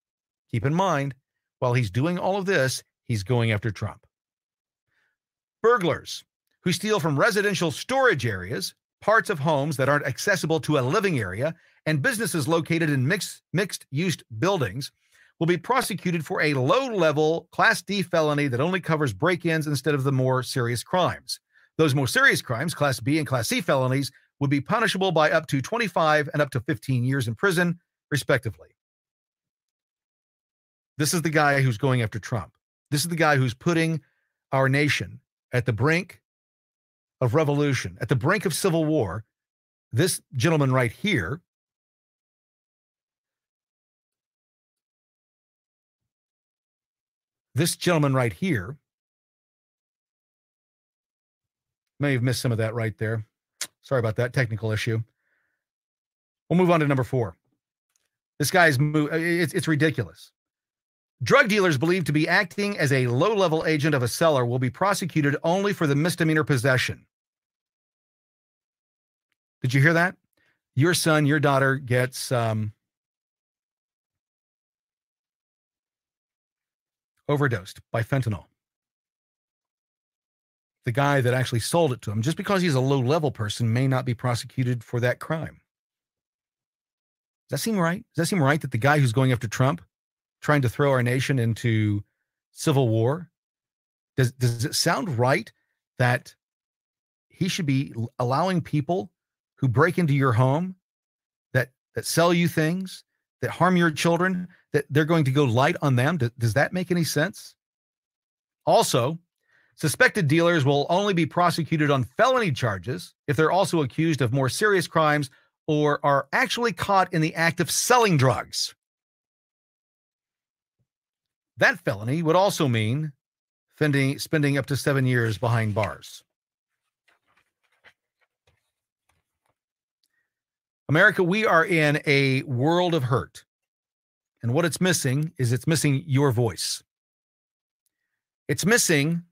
keep in mind, while he's doing all of this, he's going after Trump. Burglars who steal from residential storage areas, parts of homes that aren't accessible to a living area, and businesses located in mixed mixed use buildings will be prosecuted for a low level Class D felony that only covers break ins instead of the more serious crimes. Those more serious crimes, Class B and Class C felonies, would be punishable by up to 25 and up to 15 years in prison, respectively. This is the guy who's going after Trump. This is the guy who's putting our nation at the brink of revolution, at the brink of civil war. This gentleman right here This gentleman right here may have missed some of that right there. Sorry about that technical issue. We'll move on to number four. This guy's move. Uh, it's, it's ridiculous. Drug dealers believed to be acting as a low level agent of a seller will be prosecuted only for the misdemeanor possession. Did you hear that? Your son, your daughter gets um, overdosed by fentanyl. The guy that actually sold it to him, just because he's a low level person, may not be prosecuted for that crime. Does that seem right? Does that seem right that the guy who's going after Trump, trying to throw our nation into civil war, does, does it sound right that he should be allowing people who break into your home, that that sell you things, that harm your children, that they're going to go light on them. Does, does that make any sense? Also, suspected dealers will only be prosecuted on felony charges if they're also accused of more serious crimes or are actually caught in the act of selling drugs. That felony would also mean spending, spending up to seven years behind bars. America, we are in a world of hurt. And what it's missing is it's missing your voice. It's missing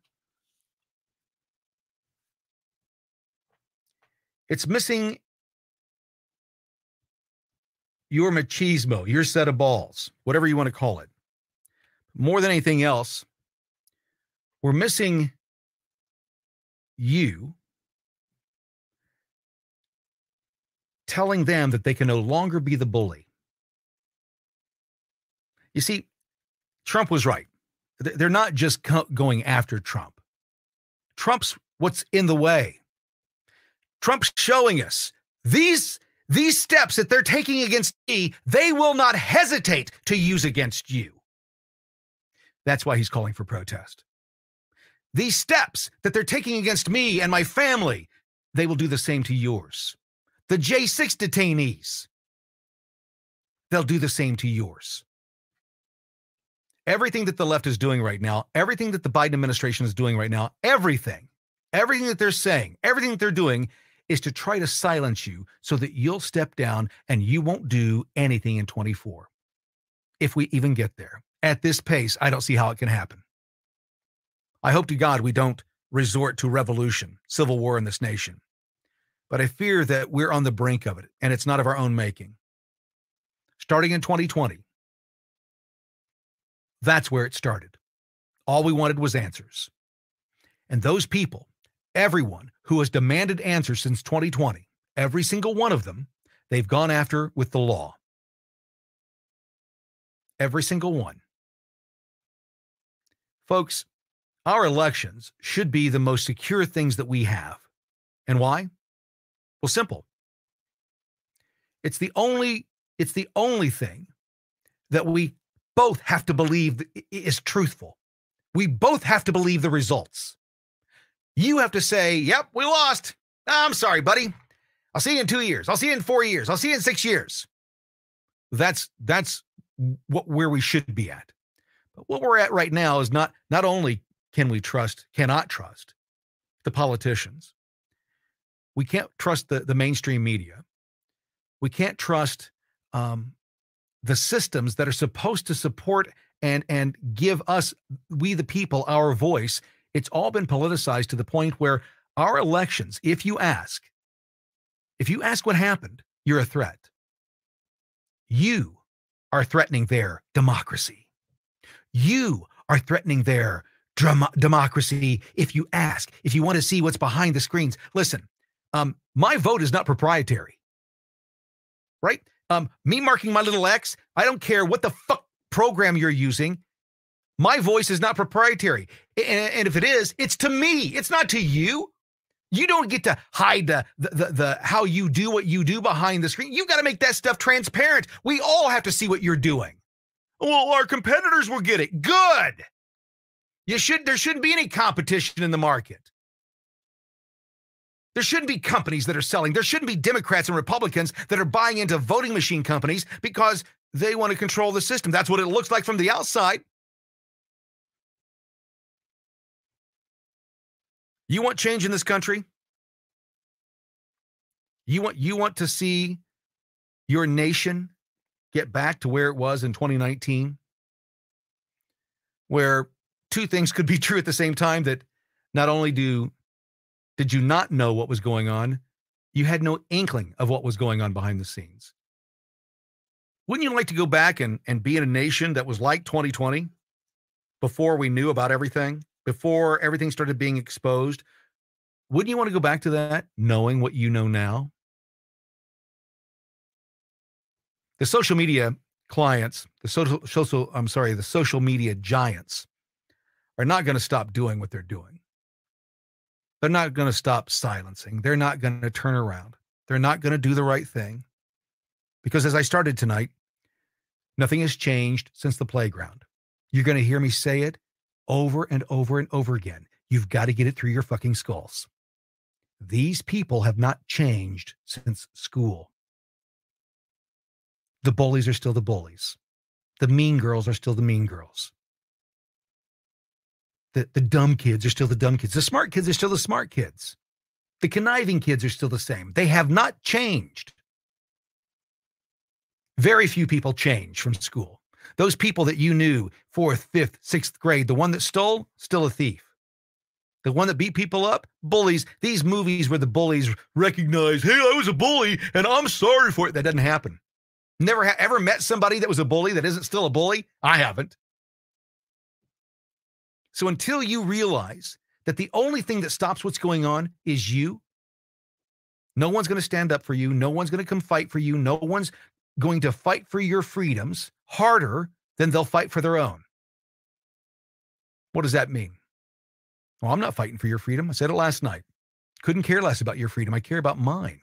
it's missing your machismo, your set of balls, whatever you want to call it. More than anything else, we're missing you telling them that they can no longer be the bully. You see, Trump was right. They're not just going after Trump. Trump's what's in the way. Trump's showing us these these steps that they're taking against me, they will not hesitate to use against you. That's why he's calling for protest. These steps that they're taking against me and my family, they will do the same to yours. The J6 detainees, they'll do the same to yours. Everything that the left is doing right now, everything that the Biden administration is doing right now, everything, everything that they're saying, everything that they're doing is to try to silence you so that you'll step down and you won't do anything in 24. If we even get there. At this pace, I don't see how it can happen. I hope to God we don't resort to revolution, civil war in this nation. But I fear that we're on the brink of it and it's not of our own making. Starting in 2020, that's where it started. All we wanted was answers. And those people, everyone who has demanded answers since 2020, every single one of them, they've gone after with the law. Every single one. Folks, our elections should be the most secure things that we have. And why? Well, simple. It's the only it's the only thing that we both have to believe is truthful. We both have to believe the results. You have to say, "Yep, we lost. Ah, I'm sorry, buddy. I'll see you in 2 years. I'll see you in 4 years. I'll see you in 6 years." That's that's what where we should be at. But what we're at right now is not not only can we trust, cannot trust the politicians, we can't trust the, the mainstream media. We can't trust um, the systems that are supposed to support and and give us, we the people, our voice. It's all been politicized to the point where our elections, if you ask, if you ask what happened, you're a threat. You are threatening their democracy. You are threatening their drama- democracy if you ask, if you want to see what's behind the screens. Listen, um, my vote is not proprietary, right? Um, me marking my little X, I don't care what the fuck program you're using. My voice is not proprietary. And, and if it is, it's to me, it's not to you. You don't get to hide the, the, the, the how you do what you do behind the screen. You've got to make that stuff transparent. We all have to see what you're doing. Well, our competitors will get it. Good. You should there shouldn't be any competition in the market. There shouldn't be companies that are selling. There shouldn't be Democrats and Republicans that are buying into voting machine companies because they want to control the system. That's what it looks like from the outside. You want change in this country? You want you want to see your nation get back to where it was in 2019 where two things could be true at the same time that not only do did you not know what was going on, you had no inkling of what was going on behind the scenes. Wouldn't you like to go back and, and be in a nation that was like 2020 before we knew about everything? before everything started being exposed, wouldn't you want to go back to that knowing what you know now? The social media clients, the social, social I'm sorry, the social media giants are not going to stop doing what they're doing. They're not going to stop silencing. They're not going to turn around. They're not going to do the right thing. Because as I started tonight, nothing has changed since the playground. You're going to hear me say it over and over and over again. You've got to get it through your fucking skulls. These people have not changed since school. The bullies are still the bullies. The mean girls are still the mean girls. The, the dumb kids are still the dumb kids. The smart kids are still the smart kids. The conniving kids are still the same. They have not changed. Very few people change from school. Those people that you knew, fourth, fifth, sixth grade, the one that stole, still a thief. The one that beat people up, bullies. These movies where the bullies recognize, hey, I was a bully and I'm sorry for it. That doesn't happen. Never ha- ever met somebody that was a bully that isn't still a bully? I haven't. So until you realize that the only thing that stops what's going on is you, no one's going to stand up for you. No one's going to come fight for you. No one's going to fight for your freedoms harder than they'll fight for their own. What does that mean? Well, I'm not fighting for your freedom. I said it last night. Couldn't care less about your freedom. I care about mine.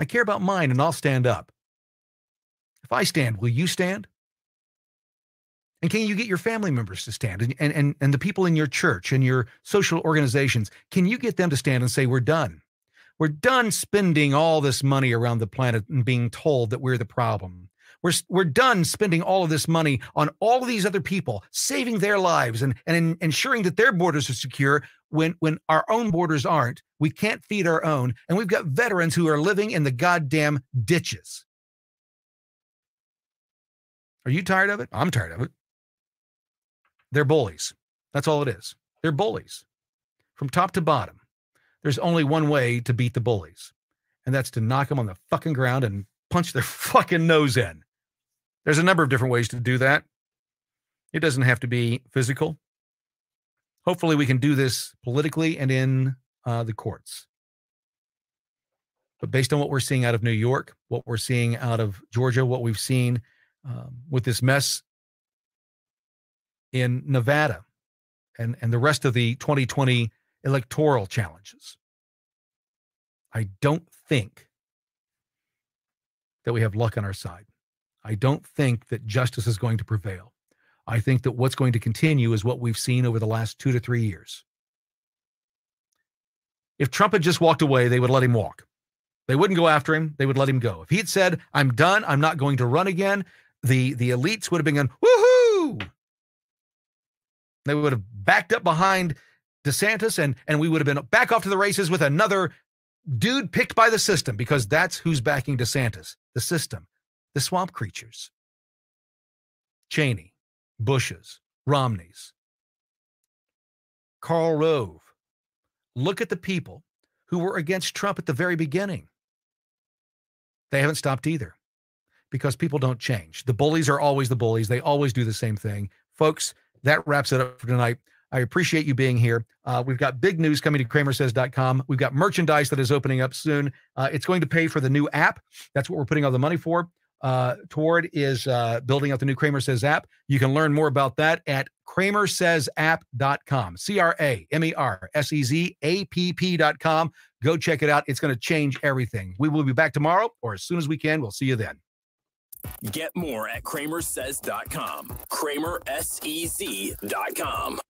I care about mine and I'll stand up. If I stand, will you stand? And can you get your family members to stand and, and, and, and the people in your church and your social organizations? Can you get them to stand and say, we're done? We're done spending all this money around the planet and being told that we're the problem. We're, we're done spending all of this money on all of these other people, saving their lives and, and in, ensuring that their borders are secure when, when our own borders aren't. We can't feed our own. And we've got veterans who are living in the goddamn ditches. Are you tired of it? I'm tired of it. They're bullies. That's all it is. They're bullies from top to bottom there's only one way to beat the bullies, and that's to knock them on the fucking ground and punch their fucking nose in. There's a number of different ways to do that. It doesn't have to be physical. Hopefully, we can do this politically and in uh, the courts. But based on what we're seeing out of New York, what we're seeing out of Georgia, what we've seen um, with this mess in Nevada and, and the rest of the 2020 electoral challenges. I don't think that we have luck on our side. I don't think that justice is going to prevail. I think that what's going to continue is what we've seen over the last two to three years. If Trump had just walked away, they would let him walk. They wouldn't go after him. They would let him go. If he had said, I'm done, I'm not going to run again, the, the elites would have been going, woohoo! They would have backed up behind DeSantis, and and we would have been back off to the races with another dude picked by the system because that's who's backing DeSantis, the system, the swamp creatures. Cheney, Bushes, Romneys, Karl Rove. Look at the people who were against Trump at the very beginning. They haven't stopped either. because people don't change. The bullies are always the bullies. They always do the same thing. Folks, that wraps it up for tonight. I appreciate you being here. Uh, we've got big news coming to cramersez.com. We've got merchandise that is opening up soon. Uh, it's going to pay for the new app. That's what we're putting all the money for. Uh, toward is uh, building out the new CramerSez app. You can learn more about that at cramersezapp.com. C R A M E R S E Z A P P.com. Go check it out. It's going to change everything. We will be back tomorrow or as soon as we can. We'll see you then. Get more at cramersez.com. CramerSEZ.com.